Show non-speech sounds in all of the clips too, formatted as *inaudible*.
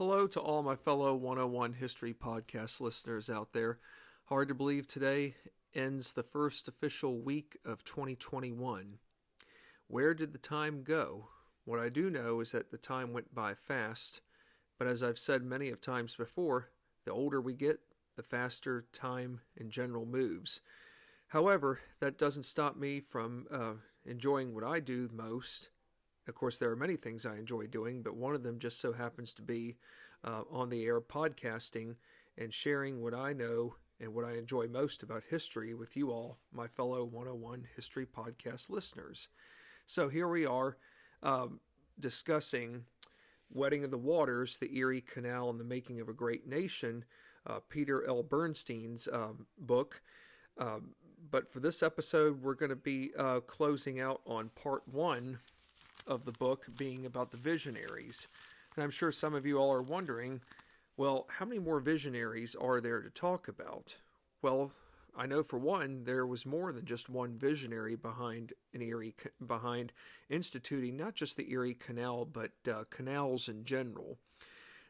Hello to all my fellow 101 History Podcast listeners out there. Hard to believe today ends the first official week of 2021. Where did the time go? What I do know is that the time went by fast, but as I've said many of times before, the older we get, the faster time in general moves. However, that doesn't stop me from uh, enjoying what I do most of course, there are many things I enjoy doing, but one of them just so happens to be uh, on the air podcasting and sharing what I know and what I enjoy most about history with you all, my fellow 101 History Podcast listeners. So here we are um, discussing Wedding of the Waters, the Erie Canal, and the Making of a Great Nation, uh, Peter L. Bernstein's um, book. Um, but for this episode, we're going to be uh, closing out on part one of the book being about the visionaries. And I'm sure some of you all are wondering, well, how many more visionaries are there to talk about? Well, I know for one, there was more than just one visionary behind an Erie, behind instituting not just the Erie Canal, but uh, canals in general.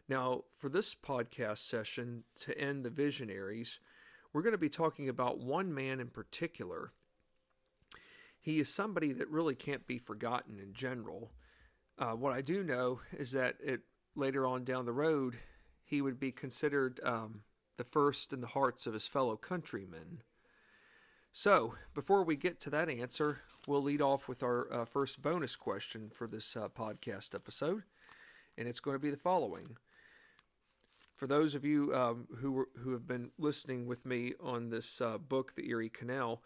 Now, for this podcast session to end the visionaries, we're going to be talking about one man in particular he is somebody that really can't be forgotten in general. Uh, what I do know is that it later on down the road, he would be considered um, the first in the hearts of his fellow countrymen. So, before we get to that answer, we'll lead off with our uh, first bonus question for this uh, podcast episode, and it's going to be the following. For those of you um, who who have been listening with me on this uh, book, The Erie Canal,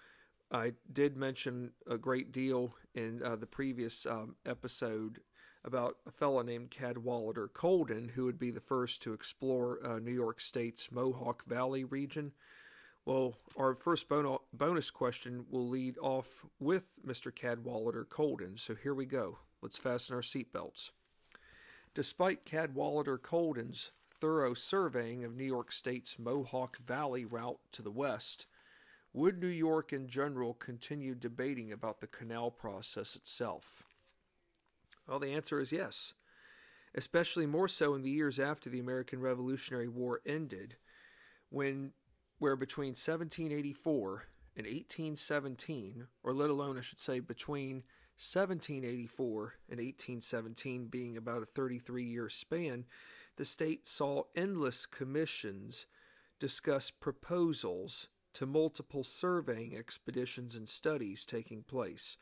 I did mention a great deal in uh, the previous um, episode about a fellow named Cadwallader Colden, who would be the first to explore uh, New York State's Mohawk Valley region. Well, our first bon- bonus question will lead off with Mr. Cadwallader Colden. So here we go. Let's fasten our seatbelts. Despite Cadwallader Colden's thorough surveying of New York State's Mohawk Valley route to the west, would New York in general continue debating about the canal process itself? Well, the answer is yes, especially more so in the years after the American Revolutionary War ended, when where between 1784 and 1817, or let alone I should say between 1784 and 1817 being about a 33 year span, the state saw endless commissions discuss proposals to multiple surveying expeditions and studies taking place.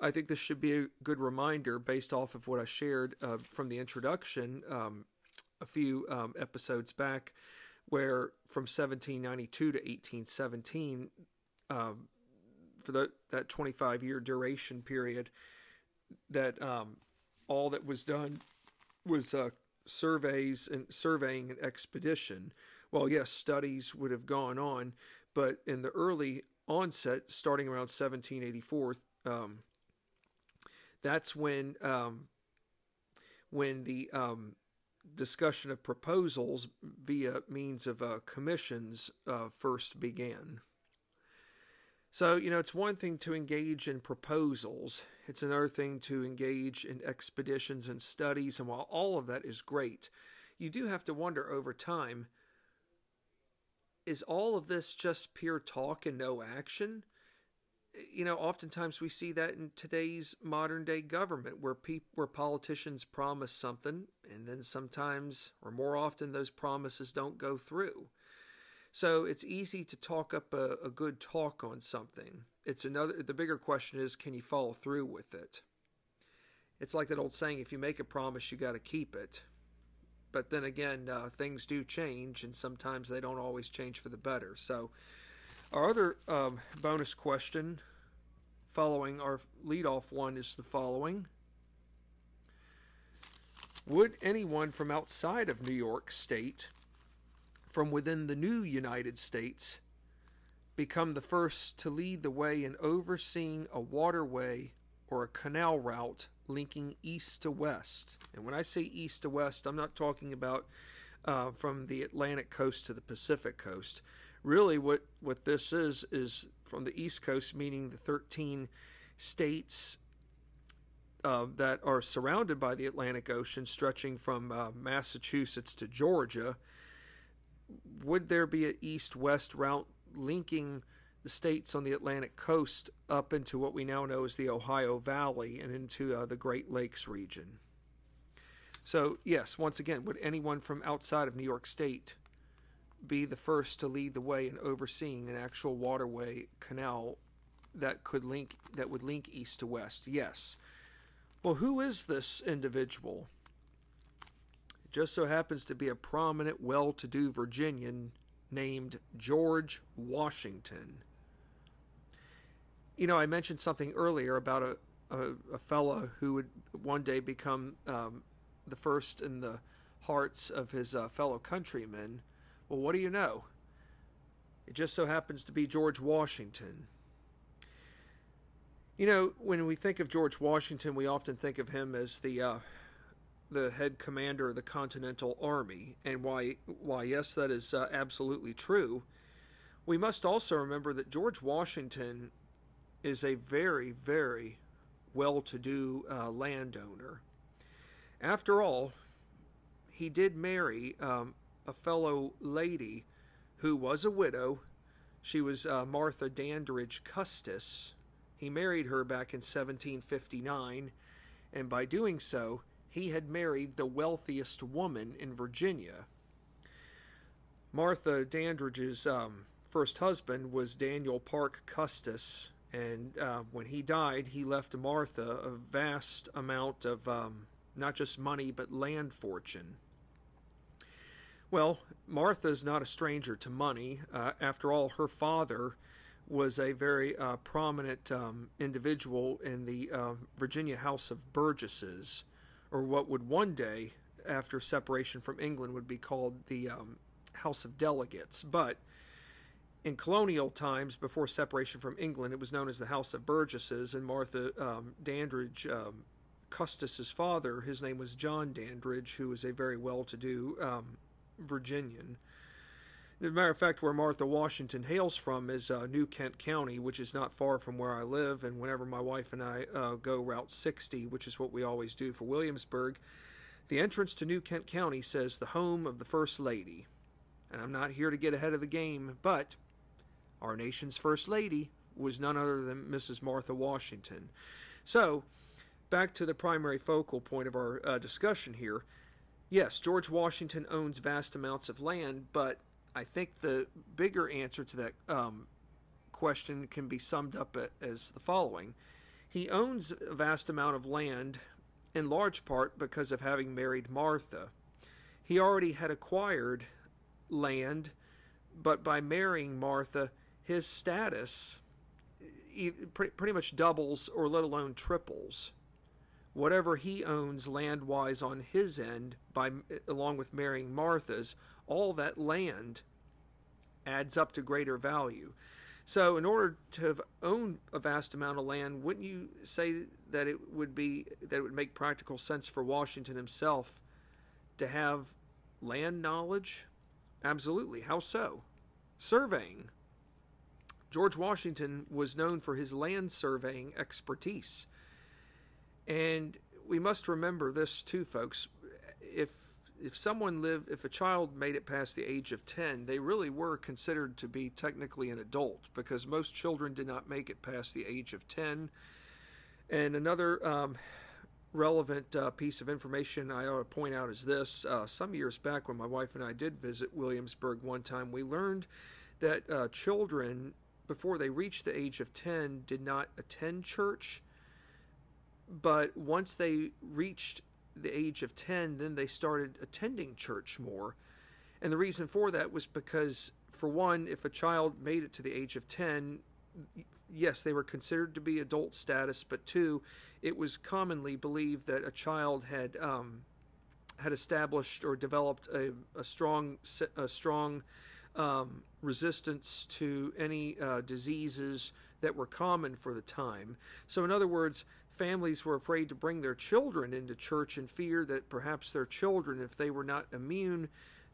I think this should be a good reminder based off of what I shared uh, from the introduction um, a few um, episodes back, where from 1792 to 1817, um, for the, that 25 year duration period, that um, all that was done was uh, surveys and surveying an expedition. Well, yes, studies would have gone on, but in the early onset, starting around 1784, um, that's when um, when the um, discussion of proposals via means of uh, commissions uh, first began. So, you know, it's one thing to engage in proposals, it's another thing to engage in expeditions and studies. And while all of that is great, you do have to wonder over time is all of this just pure talk and no action? You know, oftentimes we see that in today's modern day government where pe- where politicians promise something and then sometimes or more often those promises don't go through. So it's easy to talk up a, a good talk on something. It's another the bigger question is can you follow through with it? It's like that old saying if you make a promise you got to keep it but then again, uh, things do change, and sometimes they don't always change for the better. So, our other um, bonus question following our leadoff one is the following Would anyone from outside of New York State, from within the new United States, become the first to lead the way in overseeing a waterway or a canal route linking east to west. And when I say east to west, I'm not talking about uh, from the Atlantic coast to the Pacific coast. Really, what, what this is, is from the east coast, meaning the 13 states uh, that are surrounded by the Atlantic Ocean, stretching from uh, Massachusetts to Georgia, would there be an east west route linking the states on the Atlantic coast up into what we now know as the Ohio Valley and into uh, the Great Lakes region? So, yes, once again, would anyone from outside of New York State be the first to lead the way in overseeing an actual waterway canal that could link that would link east to west? Yes. Well, who is this individual? It just so happens to be a prominent, well to do Virginian named George Washington. You know, I mentioned something earlier about a, a, a fellow who would one day become um, the first in the hearts of his uh, fellow countrymen. Well, what do you know? It just so happens to be George Washington. You know, when we think of George Washington, we often think of him as the uh, the head commander of the Continental Army, and why why yes, that is uh, absolutely true. We must also remember that George Washington is a very very well-to-do uh, landowner. After all, he did marry um, a fellow lady who was a widow. She was uh, Martha Dandridge Custis he married her back in 1759, and by doing so, he had married the wealthiest woman in Virginia. Martha Dandridge's um, first husband was Daniel Parke Custis, and uh, when he died, he left Martha a vast amount of um, not just money but land fortune. Well, Martha's not a stranger to money. Uh, after all, her father was a very uh, prominent um, individual in the uh, Virginia House of Burgesses, or what would one day, after separation from England, would be called the um, House of Delegates. But in colonial times, before separation from England, it was known as the House of Burgesses, and Martha um, Dandridge, um, Custis's father, his name was John Dandridge, who was a very well-to-do um, Virginian. As a matter of fact, where Martha Washington hails from is uh, New Kent County, which is not far from where I live. And whenever my wife and I uh, go Route 60, which is what we always do for Williamsburg, the entrance to New Kent County says the home of the First Lady. And I'm not here to get ahead of the game, but our nation's First Lady was none other than Mrs. Martha Washington. So, back to the primary focal point of our uh, discussion here. Yes, George Washington owns vast amounts of land, but I think the bigger answer to that um, question can be summed up as the following He owns a vast amount of land, in large part because of having married Martha. He already had acquired land, but by marrying Martha, his status pretty much doubles or let alone triples whatever he owns land wise on his end by along with marrying Martha's all that land adds up to greater value. So, in order to own a vast amount of land, wouldn't you say that it would be that it would make practical sense for Washington himself to have land knowledge? Absolutely. How so? Surveying. George Washington was known for his land surveying expertise. And we must remember this too, folks. If if someone lived, if a child made it past the age of 10, they really were considered to be technically an adult because most children did not make it past the age of 10. And another um, relevant uh, piece of information I ought to point out is this. Uh, some years back, when my wife and I did visit Williamsburg one time, we learned that uh, children, before they reached the age of 10, did not attend church. But once they reached the age of 10, then they started attending church more. And the reason for that was because, for one, if a child made it to the age of 10, yes, they were considered to be adult status, but two, it was commonly believed that a child had um, had established or developed a, a strong a strong um, resistance to any uh, diseases that were common for the time. So, in other words, families were afraid to bring their children into church in fear that perhaps their children, if they were not immune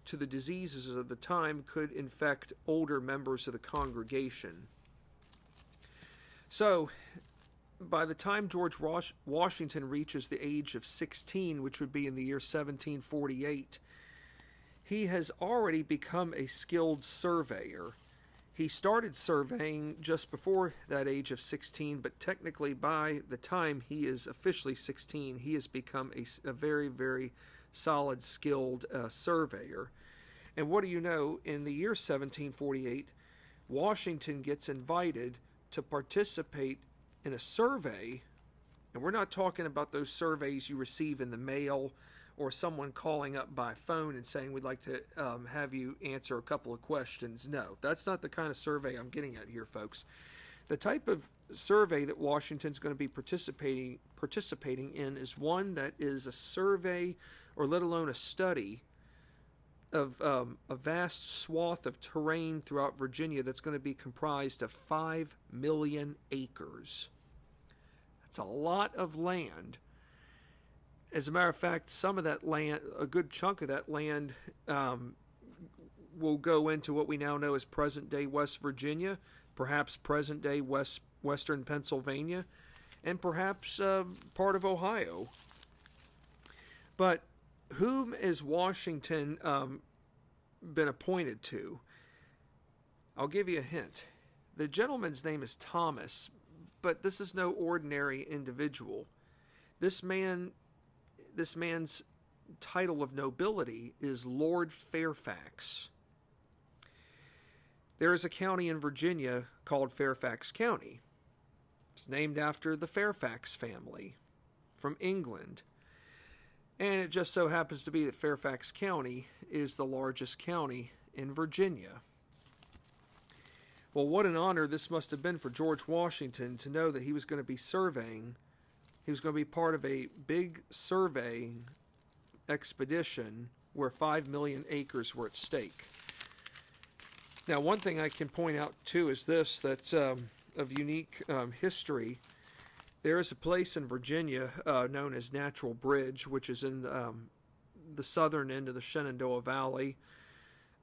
to the diseases of the time, could infect older members of the congregation. So, by the time George Washington reaches the age of 16, which would be in the year 1748, he has already become a skilled surveyor. He started surveying just before that age of 16, but technically by the time he is officially 16, he has become a, a very, very solid, skilled uh, surveyor. And what do you know? In the year 1748, Washington gets invited to participate in a survey, and we're not talking about those surveys you receive in the mail or someone calling up by phone and saying we'd like to um, have you answer a couple of questions. No, that's not the kind of survey I'm getting at here, folks. The type of survey that Washington's going to be participating participating in is one that is a survey, or let alone a study, of um, a vast swath of terrain throughout Virginia that's going to be comprised of five million acres. That's a lot of land as a matter of fact, some of that land, a good chunk of that land, um, will go into what we now know as present day West Virginia, perhaps present day West Western Pennsylvania, and perhaps uh, part of Ohio. But whom is Washington um, been appointed to? I'll give you a hint. The gentleman's name is Thomas, but this is no ordinary individual. This man this man's title of nobility is Lord Fairfax. There is a county in Virginia called Fairfax County. It's named after the Fairfax family from England. And it just so happens to be that Fairfax County is the largest county in Virginia. Well, what an honor this must have been for George Washington to know that he was going to be surveying he was going to be part of a big surveying expedition where 5 million acres were at stake. Now, one thing I can point out too is this that's um, of unique um, history. There is a place in Virginia uh, known as Natural Bridge, which is in um, the southern end of the Shenandoah Valley.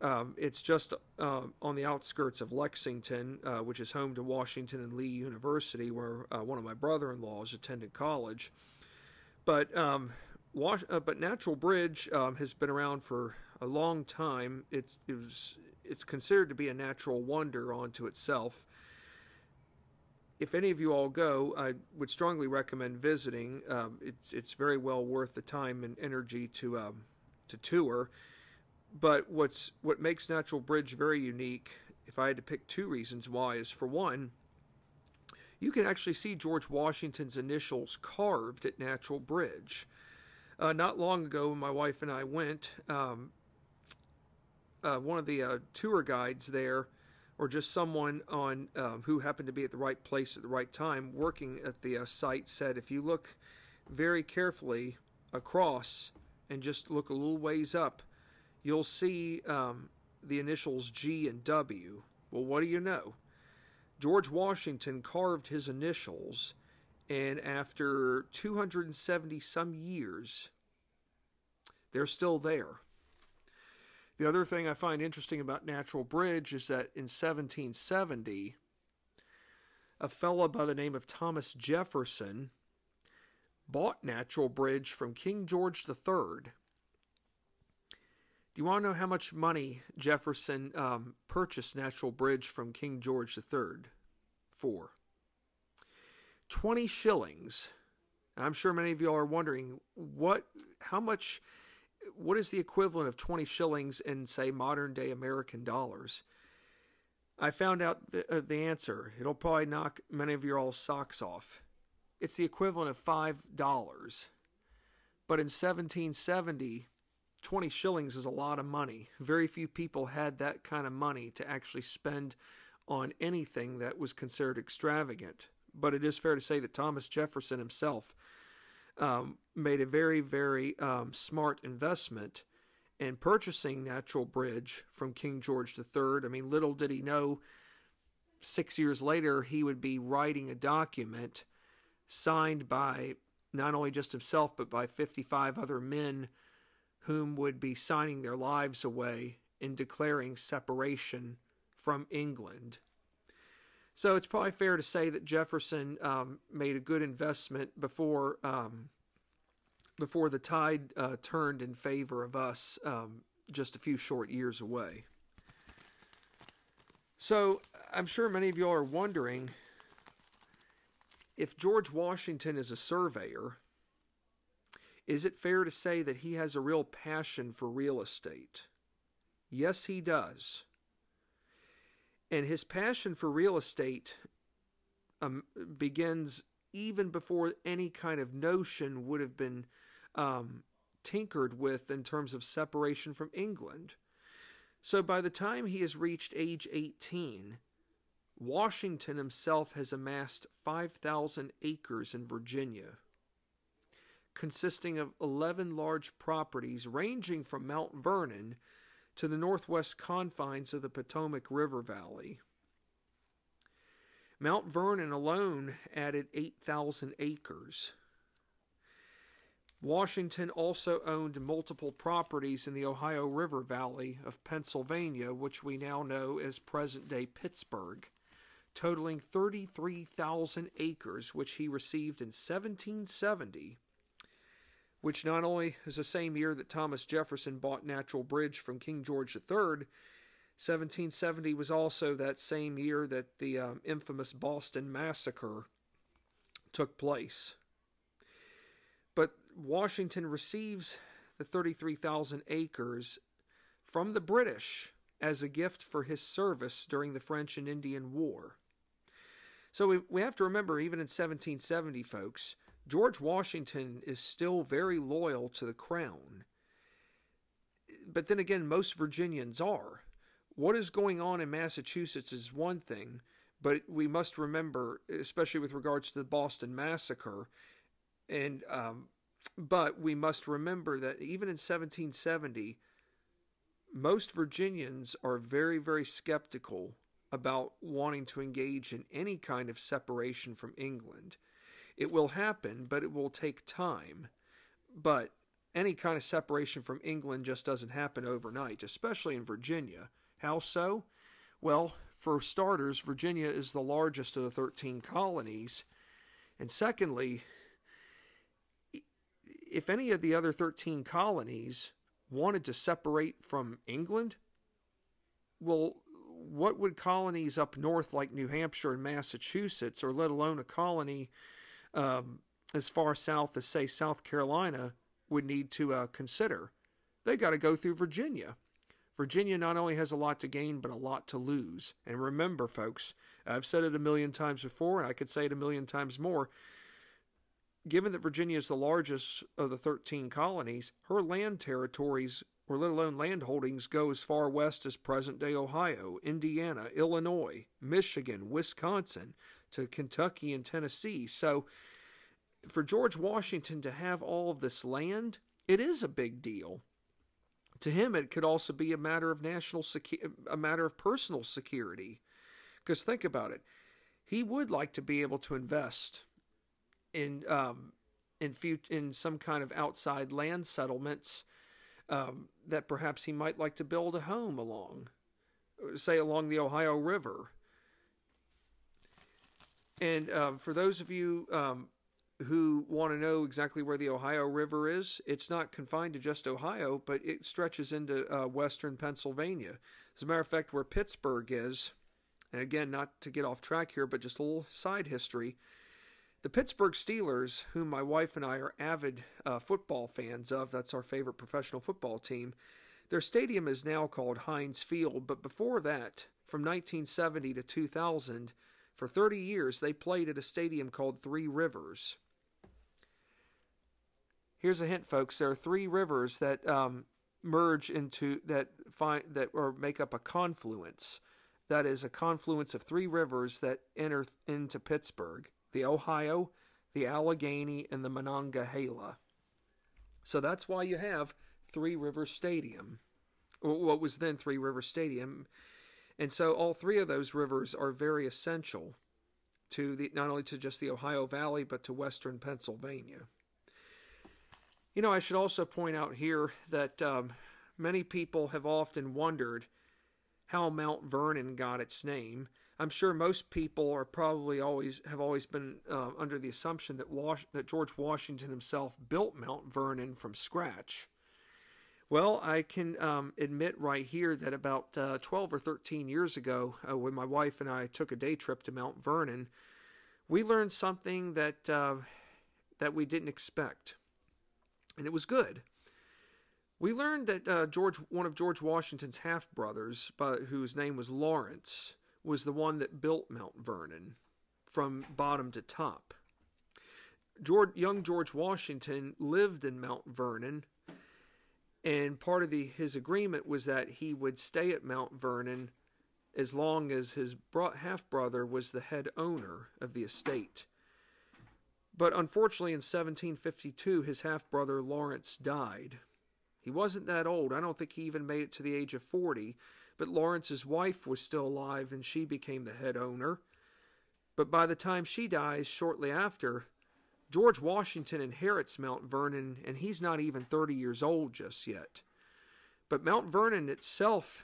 Um, it's just uh, on the outskirts of Lexington, uh, which is home to Washington and Lee University, where uh, one of my brother-in-laws attended college. But um, Was- uh, but Natural Bridge um, has been around for a long time. It's it was it's considered to be a natural wonder unto itself. If any of you all go, I would strongly recommend visiting. Um, it's it's very well worth the time and energy to um, to tour but what's what makes Natural Bridge very unique, if I had to pick two reasons why, is for one, you can actually see George Washington's initials carved at Natural Bridge. Uh, not long ago, when my wife and I went. Um, uh, one of the uh, tour guides there, or just someone on um, who happened to be at the right place at the right time, working at the uh, site, said, "If you look very carefully across and just look a little ways up, you'll see um, the initials G and W. Well, what do you know? George Washington carved his initials, and after 270 some years, they're still there. The other thing I find interesting about Natural Bridge is that in 1770, a fellow by the name of Thomas Jefferson bought Natural Bridge from King George III do you want to know how much money Jefferson um, purchased Natural Bridge from King George III for? 20 shillings. I'm sure many of you all are wondering what, how much, what is the equivalent of 20 shillings in, say, modern day American dollars? I found out the, uh, the answer. It'll probably knock many of your all socks off. It's the equivalent of $5. But in 1770, 20 shillings is a lot of money. Very few people had that kind of money to actually spend on anything that was considered extravagant. But it is fair to say that Thomas Jefferson himself um, made a very, very um, smart investment in purchasing Natural Bridge from King George III. I mean, little did he know six years later he would be writing a document signed by not only just himself, but by 55 other men whom would be signing their lives away in declaring separation from England. So it's probably fair to say that Jefferson um, made a good investment before um, before the tide uh, turned in favor of us um, just a few short years away. So I'm sure many of you are wondering if George Washington is a surveyor, is it fair to say that he has a real passion for real estate? Yes, he does. And his passion for real estate um, begins even before any kind of notion would have been um, tinkered with in terms of separation from England. So by the time he has reached age 18, Washington himself has amassed 5,000 acres in Virginia, consisting of 11 large properties ranging from Mount Vernon to the northwest confines of the Potomac River Valley. Mount Vernon alone added 8,000 acres. Washington also owned multiple properties in the Ohio River Valley of Pennsylvania, which we now know as present day Pittsburgh, totaling 33,000 acres, which he received in 1770 which not only is the same year that Thomas Jefferson bought Natural Bridge from King George III, 1770 was also that same year that the um, infamous Boston Massacre took place. But Washington receives the 33,000 acres from the British as a gift for his service during the French and Indian War. So we, we have to remember, even in 1770, folks, George Washington is still very loyal to the crown. But then again, most Virginians are. What is going on in Massachusetts is one thing, but we must remember, especially with regards to the Boston Massacre, and um, but we must remember that even in 1770, most Virginians are very, very skeptical about wanting to engage in any kind of separation from England. It will happen, but it will take time. But any kind of separation from England just doesn't happen overnight, especially in Virginia. How so? Well, for starters, Virginia is the largest of the 13 colonies. And secondly, if any of the other 13 colonies wanted to separate from England, well, what would colonies up north like New Hampshire and Massachusetts, or let alone a colony um, as far south as, say, South Carolina would need to uh, consider. They got to go through Virginia. Virginia not only has a lot to gain, but a lot to lose. And remember, folks, I've said it a million times before, and I could say it a million times more. Given that Virginia is the largest of the 13 colonies, her land territories, or let alone land holdings, go as far west as present day Ohio, Indiana, Illinois, Michigan, Wisconsin, to Kentucky and Tennessee. So for George Washington to have all of this land, it is a big deal. To him, it could also be a matter of national secu- a matter of personal security. Because think about it, he would like to be able to invest in um, in in some kind of outside land settlements um, that perhaps he might like to build a home along, say along the Ohio River and um, for those of you um, who want to know exactly where the Ohio River is, it's not confined to just Ohio, but it stretches into uh, western Pennsylvania. As a matter of fact, where Pittsburgh is, and again, not to get off track here, but just a little side history. The Pittsburgh Steelers, whom my wife and I are avid uh, football fans of, that's our favorite professional football team, their stadium is now called Heinz Field, but before that, from 1970 to 2000, for 30 years, they played at a stadium called Three Rivers. Here's a hint, folks. There are three rivers that um, merge into that find that or make up a confluence. That is a confluence of three rivers that enter into Pittsburgh: the Ohio, the Allegheny, and the Monongahela. So that's why you have Three Rivers Stadium, what was then Three Rivers Stadium. And so all three of those rivers are very essential to the not only to just the Ohio Valley but to western Pennsylvania. You know, I should also point out here that um, many people have often wondered how Mount Vernon got its name. I'm sure most people are probably always have always been uh, under the assumption that Was- that George Washington himself built Mount Vernon from scratch. Well, I can um, admit right here that about uh, 12 or 13 years ago, uh, when my wife and I took a day trip to Mount Vernon, we learned something that uh, that we didn't expect, and it was good. We learned that uh, George, one of George Washington's half brothers, but whose name was Lawrence, was the one that built Mount Vernon from bottom to top. George, young George Washington lived in Mount Vernon, and part of the, his agreement was that he would stay at Mount Vernon as long as his half brother was the head owner of the estate. But unfortunately, in 1752, his half brother Lawrence died. He wasn't that old. I don't think he even made it to the age of 40 but Lawrence's wife was still alive and she became the head owner. But by the time she dies shortly after, George Washington inherits Mount Vernon and he's not even 30 years old just yet. But Mount Vernon itself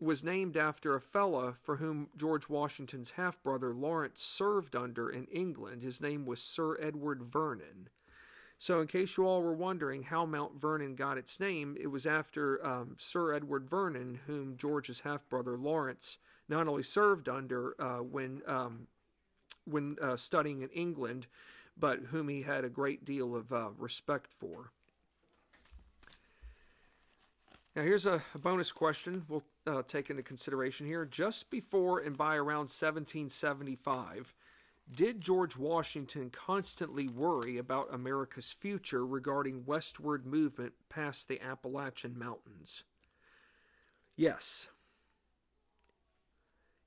was named after a fella for whom George Washington's half brother Lawrence served under in England. His name was Sir Edward Vernon. So, in case you all were wondering how Mount Vernon got its name, it was after um, Sir Edward Vernon, whom George's half brother Lawrence not only served under uh, when um, when uh, studying in England, but whom he had a great deal of uh, respect for. Now, here's a, a bonus question we'll uh, take into consideration here. Just before and by around 1775, did George Washington constantly worry about America's future regarding westward movement past the Appalachian Mountains? Yes.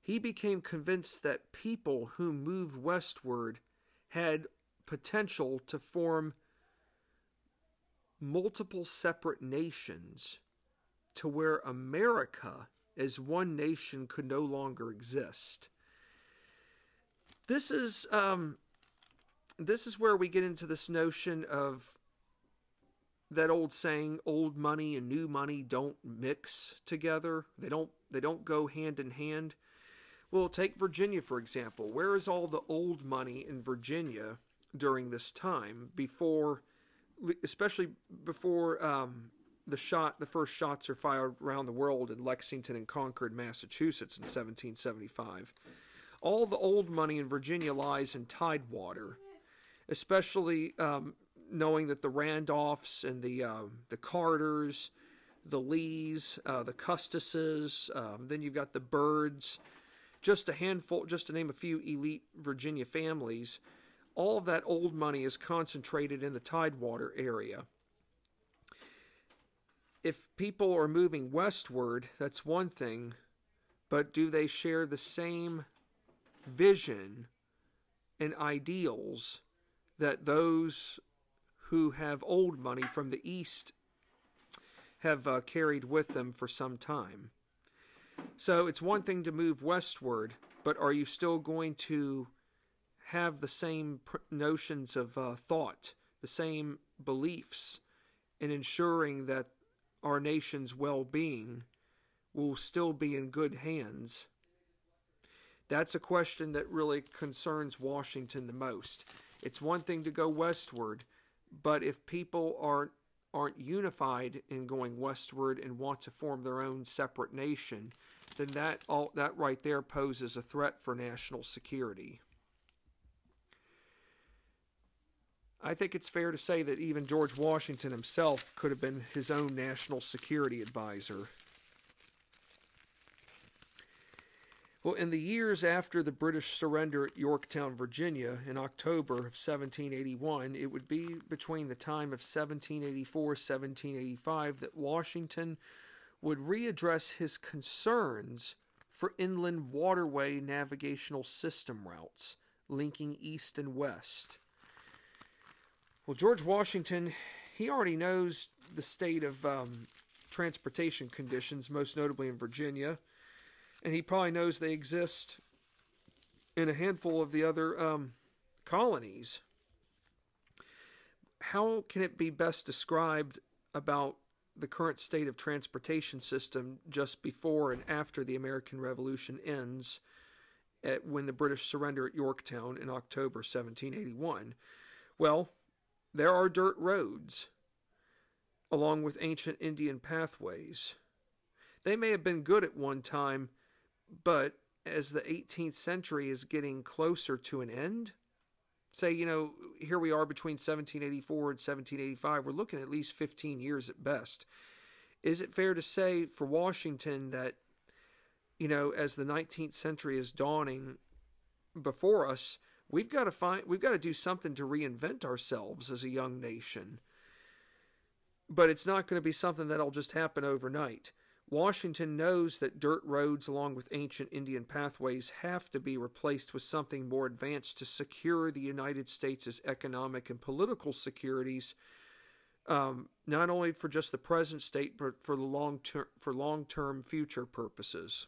He became convinced that people who moved westward had potential to form multiple separate nations to where America as one nation could no longer exist. This is um, this is where we get into this notion of that old saying old money and new money don't mix together. They don't they don't go hand in hand. Well take virginia for example. Where is all the old money in virginia during this time before especially before um, the shot the first shots are fired around the world in lexington and concord massachusetts in 1775 all the old money in Virginia lies in Tidewater, especially um, knowing that the Randolphs and the uh, the Carters, the Lees, uh, the Custises, um, then you've got the Byrds, just a handful, just to name a few elite Virginia families. All that old money is concentrated in the Tidewater area. If people are moving westward, that's one thing, but do they share the same vision and ideals that those who have old money from the East have uh, carried with them for some time. So it's one thing to move westward, but are you still going to have the same pr- notions of uh, thought, the same beliefs in ensuring that our nation's well being will still be in good hands? That's a question that really concerns Washington the most. It's one thing to go westward, but if people aren't aren't unified in going westward and want to form their own separate nation, then that all that right there poses a threat for national security. I think it's fair to say that even George Washington himself could have been his own national security advisor. Well, in the years after the British surrender at Yorktown, Virginia, in October of 1781, it would be between the time of 1784 1785 that Washington would readdress his concerns for inland waterway navigational system routes linking east and west. Well, George Washington, he already knows the state of um, transportation conditions, most notably in Virginia and he probably knows they exist in a handful of the other um, colonies. How can it be best described about the current state of transportation system just before and after the American Revolution ends at, when the British surrender at Yorktown in October 1781? Well, there are dirt roads along with ancient Indian pathways. They may have been good at one time, but as the 18th century is getting closer to an end, say, you know, here we are between 1784 and 1785, we're looking at least 15 years at best. Is it fair to say for Washington that, you know, as the 19th century is dawning before us, we've got to find, we've got to do something to reinvent ourselves as a young nation? But it's not going to be something that'll just happen overnight. Washington knows that dirt roads, along with ancient Indian pathways, have to be replaced with something more advanced to secure the United States' economic and political securities, um, not only for just the present state, but for the long term for long term future purposes.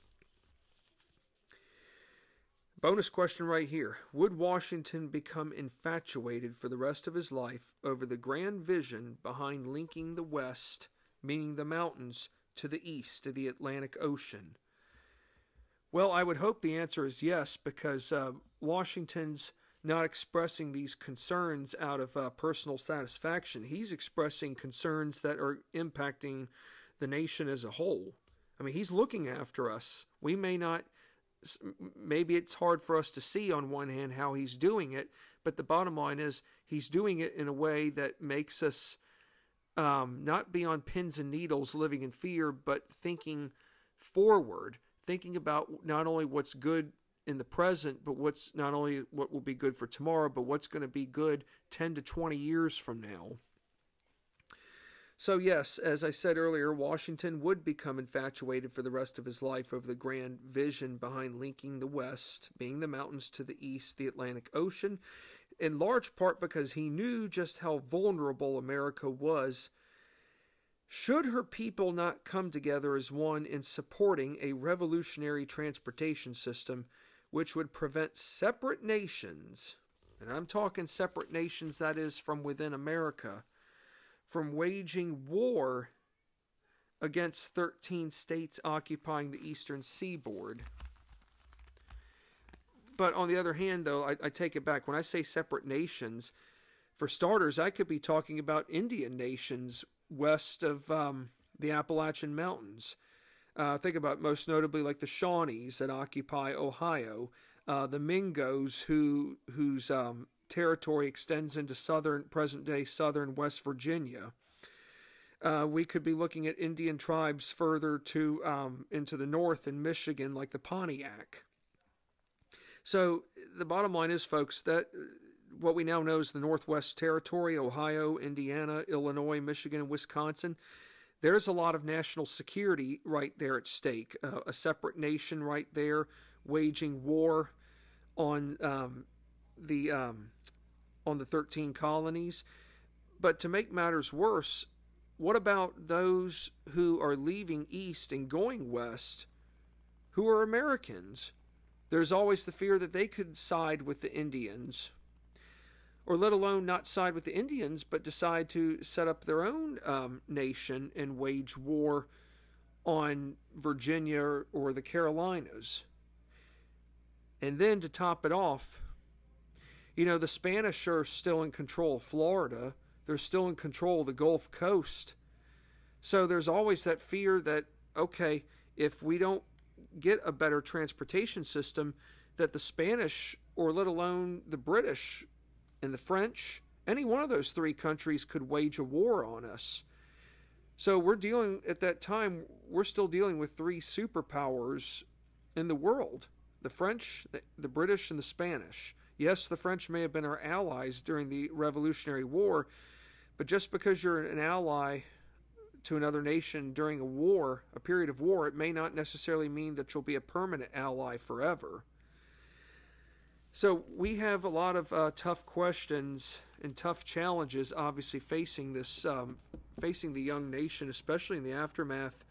Bonus question right here: Would Washington become infatuated for the rest of his life over the grand vision behind linking the West, meaning the mountains? to the east of the Atlantic Ocean? Well, I would hope the answer is yes, because uh, Washington's not expressing these concerns out of uh, personal satisfaction. He's expressing concerns that are impacting the nation as a whole. I mean, he's looking after us. We may not, maybe it's hard for us to see on one hand how he's doing it, but the bottom line is he's doing it in a way that makes us um, not be on pins and needles living in fear, but thinking forward, thinking about not only what's good in the present, but what's not only what will be good for tomorrow, but what's going to be good 10 to 20 years from now. So, yes, as I said earlier, Washington would become infatuated for the rest of his life over the grand vision behind linking the West, being the mountains to the east, the Atlantic Ocean, in large part because he knew just how vulnerable America was. Should her people not come together as one in supporting a revolutionary transportation system which would prevent separate nations, and I'm talking separate nations that is from within America, from waging war against 13 states occupying the eastern seaboard? But on the other hand, though, I, I take it back. When I say separate nations, for starters, I could be talking about Indian nations west of um, the Appalachian Mountains. Uh, think about most notably like the Shawnees that occupy Ohio, uh, the Mingos who whose um, territory extends into southern present day southern West Virginia. Uh, we could be looking at Indian tribes further to um, into the north in Michigan, like the Pontiac. So the bottom line is, folks, that uh, what we now know is the Northwest Territory, Ohio, Indiana, Illinois, Michigan, and Wisconsin. There's a lot of national security right there at stake. Uh, a separate nation right there waging war on um, the um, on the 13 colonies. But to make matters worse, what about those who are leaving east and going west who are Americans? There's always the fear that they could side with the Indians, or let alone not side with the Indians, but decide to set up their own um, nation and wage war on Virginia or the Carolinas. And then to top it off, you know, the Spanish are still in control of Florida. They're still in control of the Gulf Coast. So there's always that fear that, okay, if we don't get a better transportation system that the Spanish, or let alone the British and the French, any one of those three countries could wage a war on us. So we're dealing, at that time, we're still dealing with three superpowers in the world the French, the, the British, and the Spanish. Yes, the French may have been our allies during the Revolutionary War, but just because you're an ally to another nation during a war, a period of war, it may not necessarily mean that you'll be a permanent ally forever. So we have a lot of uh, tough questions and tough challenges, obviously facing this, um, facing the young nation, especially in the aftermath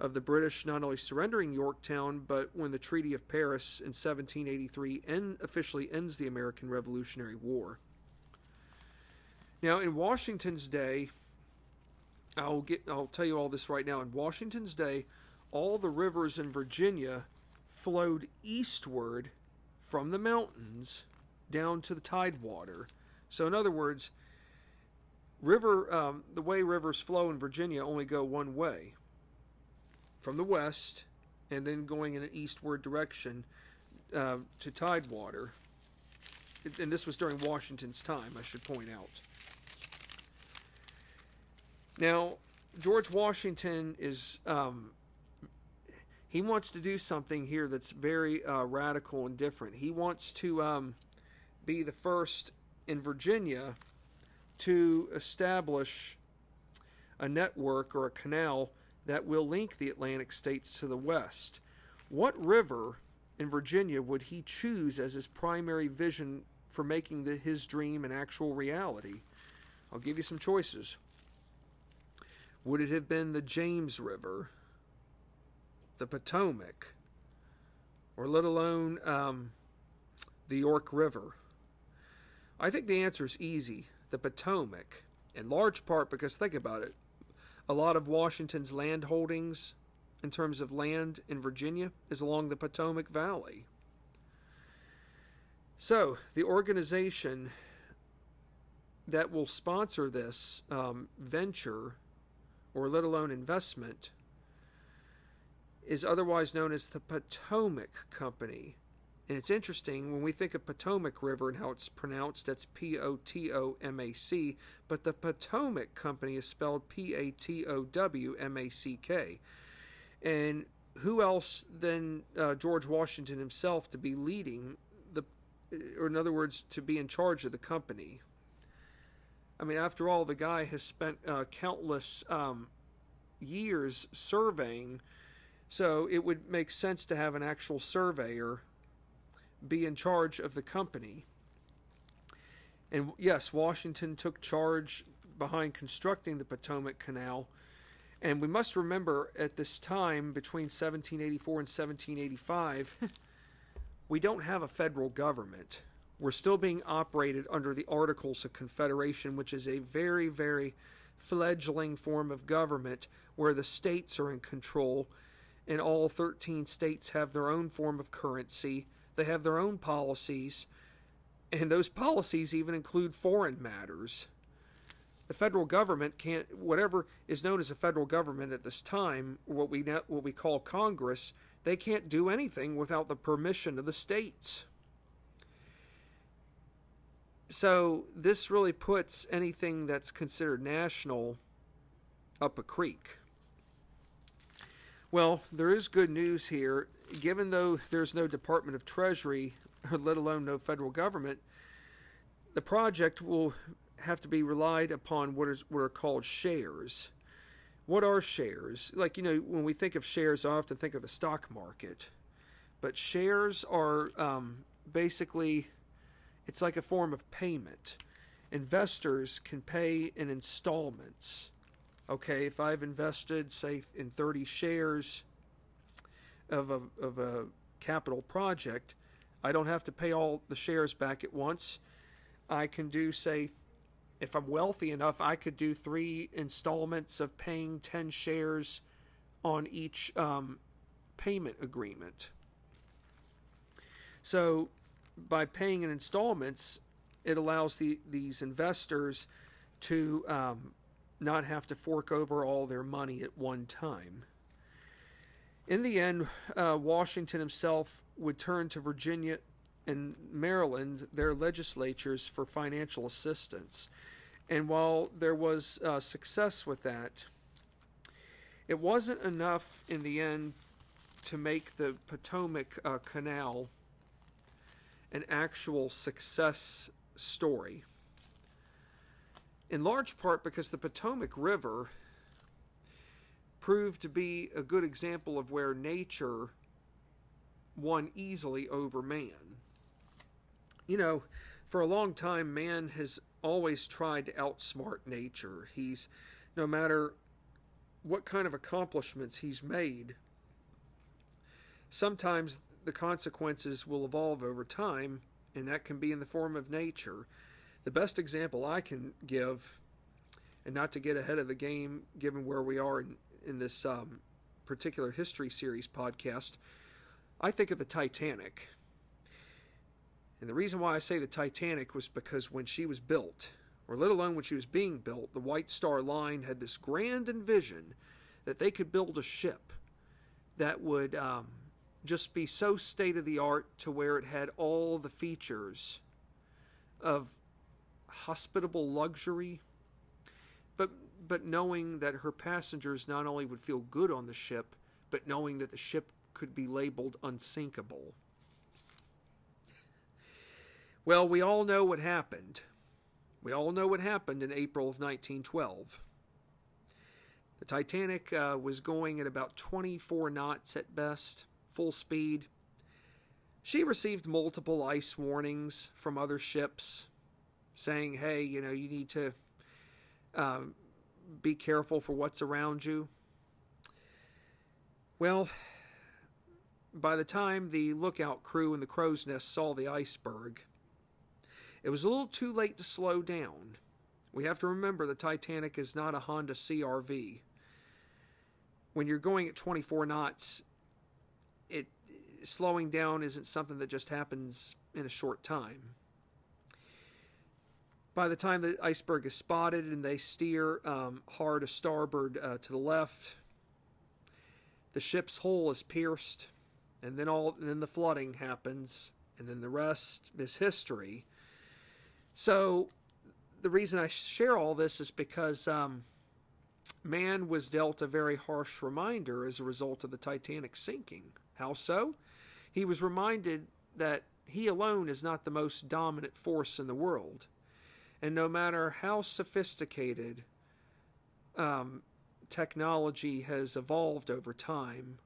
of the British not only surrendering Yorktown, but when the Treaty of Paris in 1783 end, officially ends the American Revolutionary War. Now, in Washington's day, I'll get I'll tell you all this right now. In Washington's day, all the rivers in Virginia flowed eastward from the mountains down to the tidewater. So, in other words, river um, the way rivers flow in Virginia only go one way from the west and then going in an eastward direction uh, to tidewater. And this was during Washington's time, I should point out. Now, George Washington is um, he wants to do something here that's very uh, radical and different. He wants to um, be the first in Virginia to establish a network or a canal that will link the Atlantic states to the west. What river in Virginia would he choose as his primary vision for making the, his dream an actual reality? I'll give you some choices. Would it have been the James River, the Potomac, or let alone um, the York River? I think the answer is easy the Potomac, in large part because think about it. A lot of Washington's land holdings, in terms of land in Virginia, is along the Potomac Valley. So, the organization that will sponsor this um, venture, or let alone investment, is otherwise known as the Potomac Company. And it's interesting when we think of Potomac River and how it's pronounced, that's P O T O M A C, but the Potomac Company is spelled P A T O W M A C K. And who else than uh, George Washington himself to be leading the, or in other words, to be in charge of the company? I mean, after all, the guy has spent uh, countless um, years surveying, so it would make sense to have an actual surveyor be in charge of the company. And yes, Washington took charge behind constructing the Potomac Canal. And we must remember at this time, between 1784 and 1785, *laughs* we don't have a federal government. We're still being operated under the Articles of Confederation, which is a very, very fledgling form of government where the states are in control and all 13 states have their own form of currency they have their own policies, and those policies even include foreign matters. The federal government can't, whatever is known as a federal government at this time, what we what we call Congress, they can't do anything without the permission of the states. So this really puts anything that's considered national up a creek. Well, there is good news here given though there's no Department of Treasury, *laughs* let alone no federal government, the project will have to be relied upon what is what are called shares. What are shares? Like you know, when we think of shares, I often think of the stock market, but shares are um, basically it's like a form of payment. Investors can pay in installments. Okay, if I've invested, say, in 30 shares, of a, of a capital project, I don't have to pay all the shares back at once. I can do, say, if I'm wealthy enough, I could do three installments of paying 10 shares on each um, payment agreement. So, by paying in installments, it allows the, these investors to um, not have to fork over all their money at one time. In the end, uh, Washington himself would turn to Virginia and Maryland, their legislatures, for financial assistance. And while there was uh, success with that, it wasn't enough in the end to make the Potomac uh, Canal an actual success story. In large part because the Potomac River proved to be a good example of where nature won easily over man. You know, for a long time, man has always tried to outsmart nature. He's, no matter what kind of accomplishments he's made, sometimes the consequences will evolve over time, and that can be in the form of nature. The best example I can give, and not to get ahead of the game given where we are in, in this um, particular history series podcast, I think of the Titanic. And the reason why I say the Titanic was because when she was built, or let alone when she was being built, the White Star Line had this grand envision that they could build a ship that would um, just be so state of the art to where it had all the features of hospitable luxury, but knowing that her passengers not only would feel good on the ship, but knowing that the ship could be labeled unsinkable. Well, we all know what happened. We all know what happened in April of 1912. The Titanic uh, was going at about 24 knots at best, full speed. She received multiple ice warnings from other ships saying, hey, you know, you need to um, be careful for what's around you. Well, by the time the lookout crew in the crow's nest saw the iceberg, it was a little too late to slow down. We have to remember the Titanic is not a Honda CRV. When you're going at 24 knots, it slowing down isn't something that just happens in a short time. By the time the iceberg is spotted and they steer um, hard to starboard uh, to the left, the ship's hull is pierced, and then all and then the flooding happens, and then the rest is history. So, the reason I share all this is because um, man was dealt a very harsh reminder as a result of the Titanic sinking. How so? He was reminded that he alone is not the most dominant force in the world and no matter how sophisticated um, technology has evolved over time,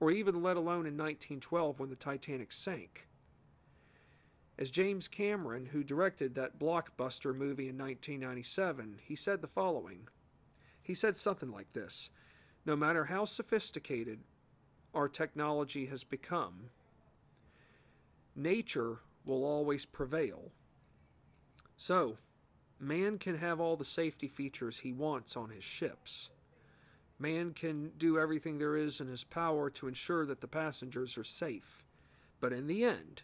or even let alone in 1912 when the Titanic sank, as James Cameron, who directed that blockbuster movie in 1997, he said the following. He said something like this No matter how sophisticated our technology has become, nature will always prevail. So, Man can have all the safety features he wants on his ships. Man can do everything there is in his power to ensure that the passengers are safe. But in the end,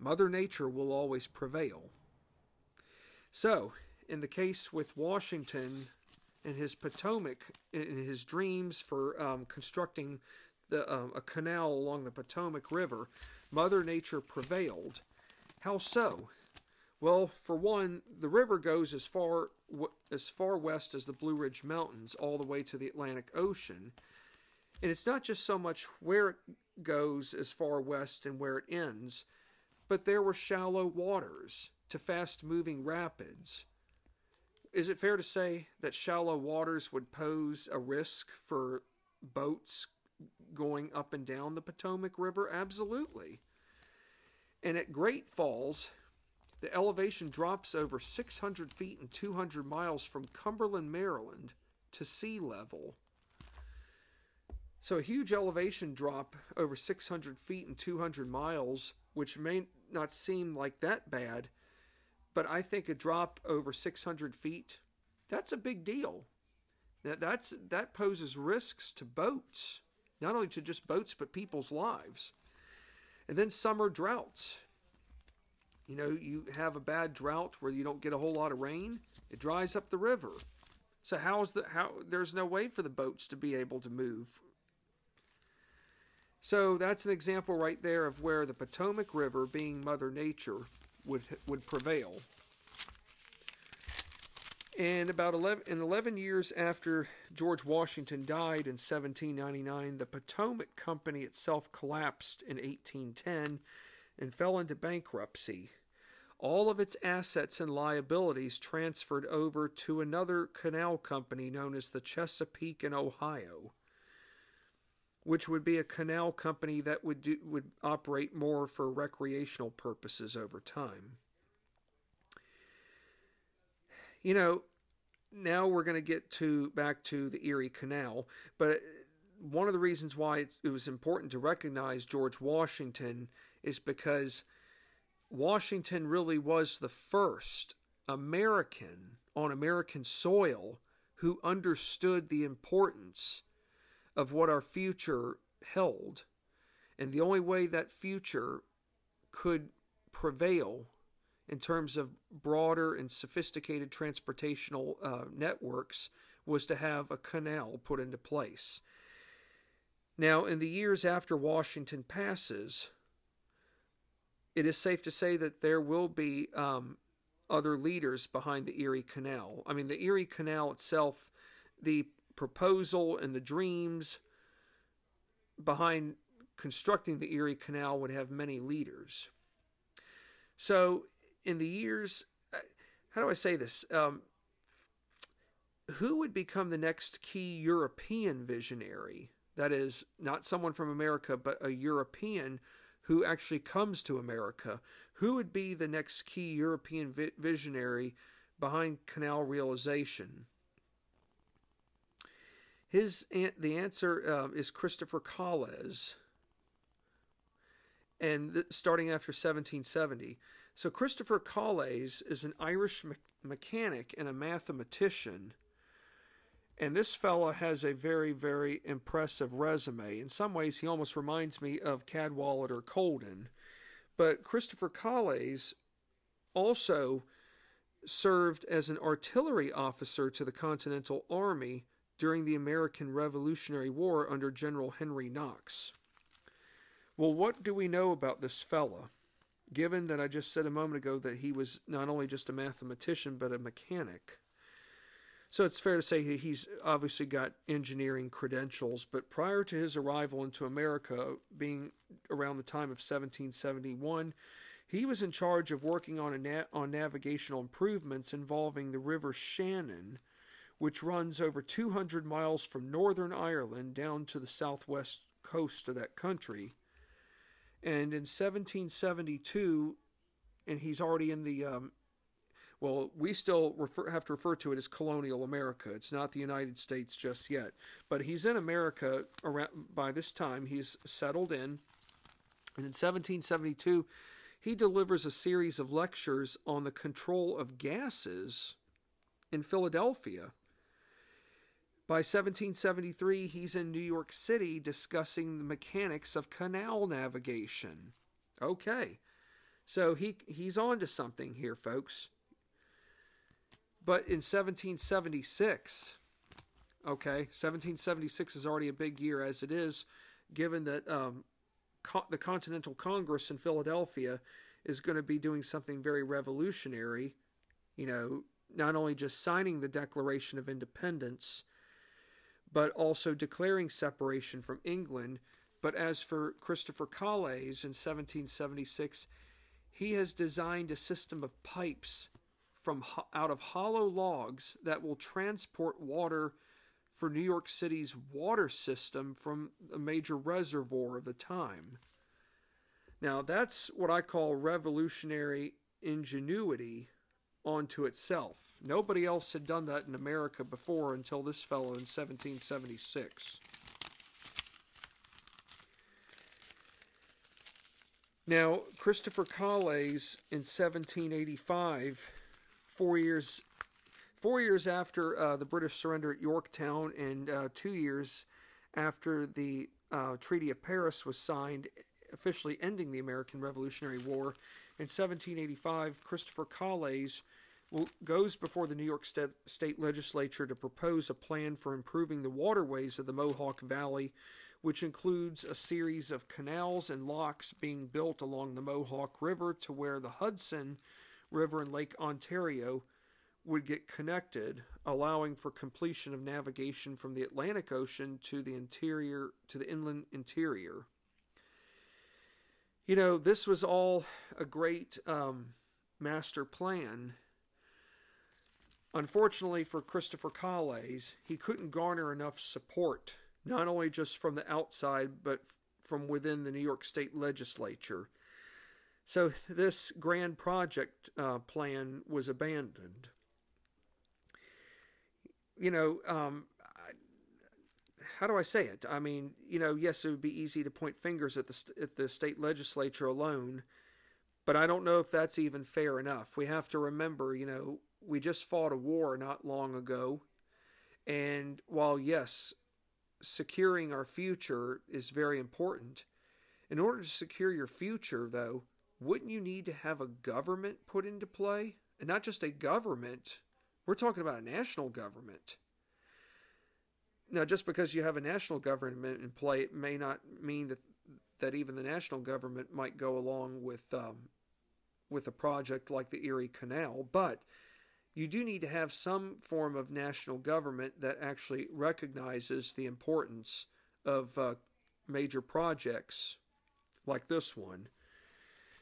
Mother Nature will always prevail. So, in the case with Washington and his Potomac, in his dreams for um, constructing the, um, a canal along the Potomac River, Mother Nature prevailed. How so? Well, for one, the river goes as far as far west as the Blue Ridge Mountains, all the way to the Atlantic Ocean. And it's not just so much where it goes as far west and where it ends, but there were shallow waters to fast moving rapids. Is it fair to say that shallow waters would pose a risk for boats going up and down the Potomac River? Absolutely. And at Great Falls, the elevation drops over 600 feet and 200 miles from Cumberland, Maryland to sea level. So, a huge elevation drop over 600 feet and 200 miles, which may not seem like that bad, but I think a drop over 600 feet, that's a big deal. Now, that's, that poses risks to boats, not only to just boats, but people's lives. And then summer droughts. You know, you have a bad drought where you don't get a whole lot of rain, it dries up the river. So how is the how there's no way for the boats to be able to move. So that's an example right there of where the Potomac River, being Mother Nature, would would prevail. And about 11, in 11 years after George Washington died in 1799, the Potomac Company itself collapsed in 1810 and fell into bankruptcy all of its assets and liabilities transferred over to another canal company known as the Chesapeake and Ohio, which would be a canal company that would do, would operate more for recreational purposes over time. You know, now we're going to get to back to the Erie Canal, but one of the reasons why it was important to recognize George Washington is because Washington really was the first American on American soil who understood the importance of what our future held. And the only way that future could prevail in terms of broader and sophisticated transportational uh, networks was to have a canal put into place. Now, in the years after Washington passes, it is safe to say that there will be um, other leaders behind the Erie Canal. I mean, the Erie Canal itself, the proposal and the dreams behind constructing the Erie Canal would have many leaders. So, in the years, uh, how do I say this? Um, who would become the next key European visionary? That is, not someone from America, but a European who actually comes to America. Who would be the next key European vi- visionary behind canal realization? His the answer uh, is Christopher Colles, and th- starting after 1770. So Christopher Colles is an Irish me- mechanic and a mathematician. And this fella has a very, very impressive resume. In some ways, he almost reminds me of Cadwallader Colden. But Christopher Colles also served as an artillery officer to the Continental Army during the American Revolutionary War under General Henry Knox. Well, what do we know about this fella? Given that I just said a moment ago that he was not only just a mathematician but a mechanic. So it's fair to say he's obviously got engineering credentials, but prior to his arrival into America, being around the time of 1771, he was in charge of working on, na- on navigational improvements involving the River Shannon, which runs over 200 miles from northern Ireland down to the southwest coast of that country. And in 1772, and he's already in the um, well, we still refer, have to refer to it as colonial America. It's not the United States just yet. But he's in America around, by this time. He's settled in. And in 1772, he delivers a series of lectures on the control of gases in Philadelphia. By 1773, he's in New York City discussing the mechanics of canal navigation. Okay. So he he's on to something here, folks. But in 1776, okay, 1776 is already a big year as it is, given that um, co- the Continental Congress in Philadelphia is going to be doing something very revolutionary. You know, not only just signing the Declaration of Independence, but also declaring separation from England. But as for Christopher Colles in 1776, he has designed a system of pipes from out of hollow logs that will transport water for New York City's water system from a major reservoir of the time. Now, that's what I call revolutionary ingenuity onto itself. Nobody else had done that in America before until this fellow in 1776. Now, Christopher Colles in 1785 four years four years after uh, the British surrender at Yorktown and uh, two years after the uh, Treaty of Paris was signed, officially ending the American Revolutionary War. In 1785, Christopher Colles goes before the New York State Legislature to propose a plan for improving the waterways of the Mohawk Valley, which includes a series of canals and locks being built along the Mohawk River to where the Hudson River and Lake Ontario would get connected, allowing for completion of navigation from the Atlantic Ocean to the interior to the inland interior. You know, this was all a great um, master plan. Unfortunately for Christopher Colles, he couldn't garner enough support, not only just from the outside, but from within the New York State legislature. So this grand project uh, plan was abandoned. You know, um, how do I say it? I mean, you know, yes, it would be easy to point fingers at the at the state legislature alone, but I don't know if that's even fair enough. We have to remember, you know, we just fought a war not long ago, and while yes, securing our future is very important, in order to secure your future, though, wouldn't you need to have a government put into play? And not just a government, we're talking about a national government. Now, just because you have a national government in play, it may not mean that that even the national government might go along with um, with a project like the Erie Canal, but you do need to have some form of national government that actually recognizes the importance of uh, major projects like this one.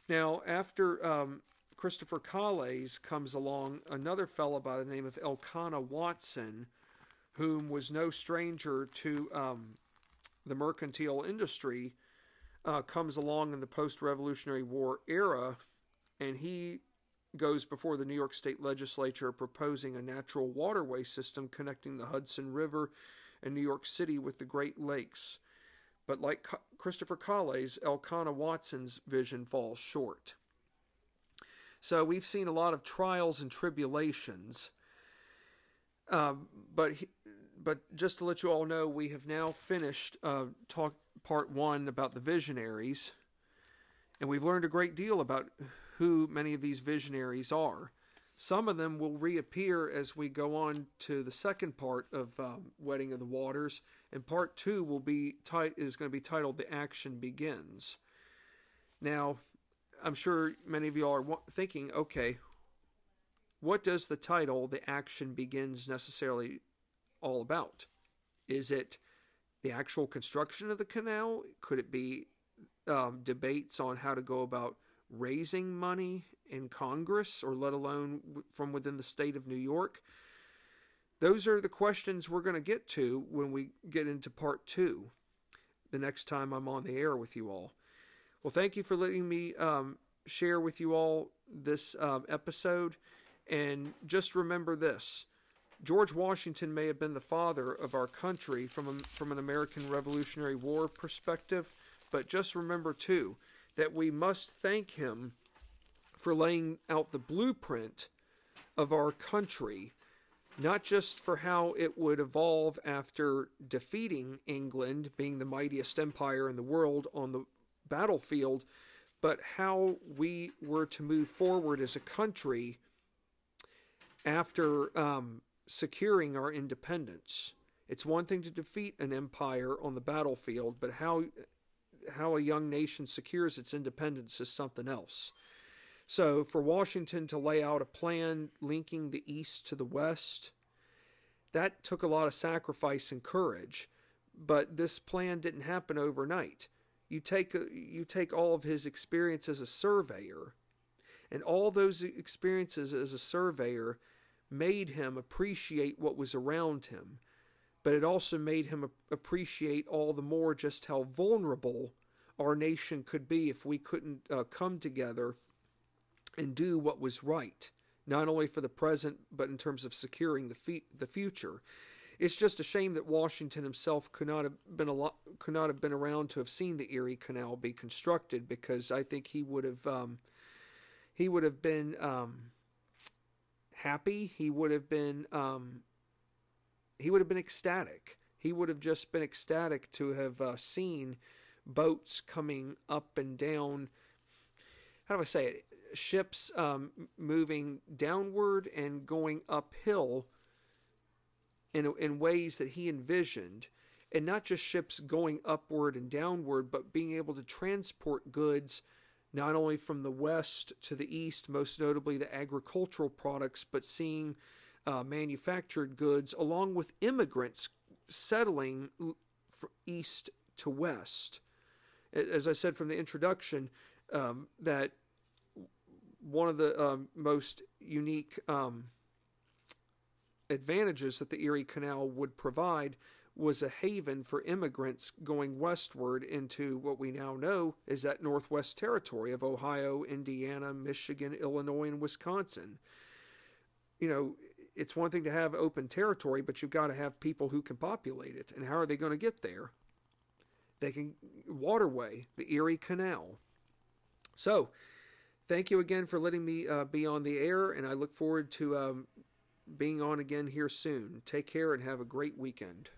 Now, after um, Christopher Colles comes along another fellow by the name of Elkanah Watson, whom was no stranger to um, the mercantile industry, uh, comes along in the post Revolutionary War era, and he goes before the New York State Legislature proposing a natural waterway system connecting the Hudson River and New York City with the Great Lakes. But like Christopher Colles, Elkanah Watson's vision falls short. So we've seen a lot of trials and tribulations. Um, but but just to let you all know, we have now finished uh, talk part one about the visionaries, and we've learned a great deal about who many of these visionaries are. Some of them will reappear as we go on to the second part of um, Wedding of the Waters, and part two will be tit- is going to be titled "The Action Begins." Now, I'm sure many of you are thinking, okay, what does the title "The Action Begins" necessarily all about? Is it the actual construction of the canal? Could it be um, debates on how to go about raising money in Congress or let alone from within the state of New York? Those are the questions we're going to get to when we get into part two, the next time I'm on the air with you all. Well, thank you for letting me um, share with you all this um, episode. And just remember this George Washington may have been the father of our country from, a, from an American Revolutionary War perspective, but just remember, too, that we must thank him for laying out the blueprint of our country, not just for how it would evolve after defeating England, being the mightiest empire in the world on the battlefield, but how we were to move forward as a country after um, securing our independence. It's one thing to defeat an empire on the battlefield, but how how a young nation secures its independence is something else. So, for Washington to lay out a plan linking the East to the West, that took a lot of sacrifice and courage. But this plan didn't happen overnight. You take you take all of his experience as a surveyor, and all those experiences as a surveyor made him appreciate what was around him but it also made him appreciate all the more just how vulnerable our nation could be if we couldn't uh, come together and do what was right, not only for the present, but in terms of securing the, fe- the future. It's just a shame that Washington himself could not have been a could not have been around to have seen the Erie Canal be constructed, because I think he would have um, he would have been um, happy. He would have been um, he would have been ecstatic. He would have just been ecstatic to have uh, seen boats coming up and down. How do I say it? Ships um, moving downward and going uphill in, in ways that he envisioned. And not just ships going upward and downward, but being able to transport goods not only from the west to the east, most notably the agricultural products, but seeing uh, manufactured goods, along with immigrants settling east to west. As I said from the introduction, um, that one of the um, most unique um, advantages that the Erie Canal would provide was a haven for immigrants going westward into what we now know is that Northwest Territory of Ohio, Indiana, Michigan, Illinois, and Wisconsin. You know, it's one thing to have open territory, but you've got to have people who can populate it. And how are they going to get there? They can waterway, the Erie Canal. So, thank you again for letting me uh, be on the air, and I look forward to um, being on again here soon. Take care and have a great weekend.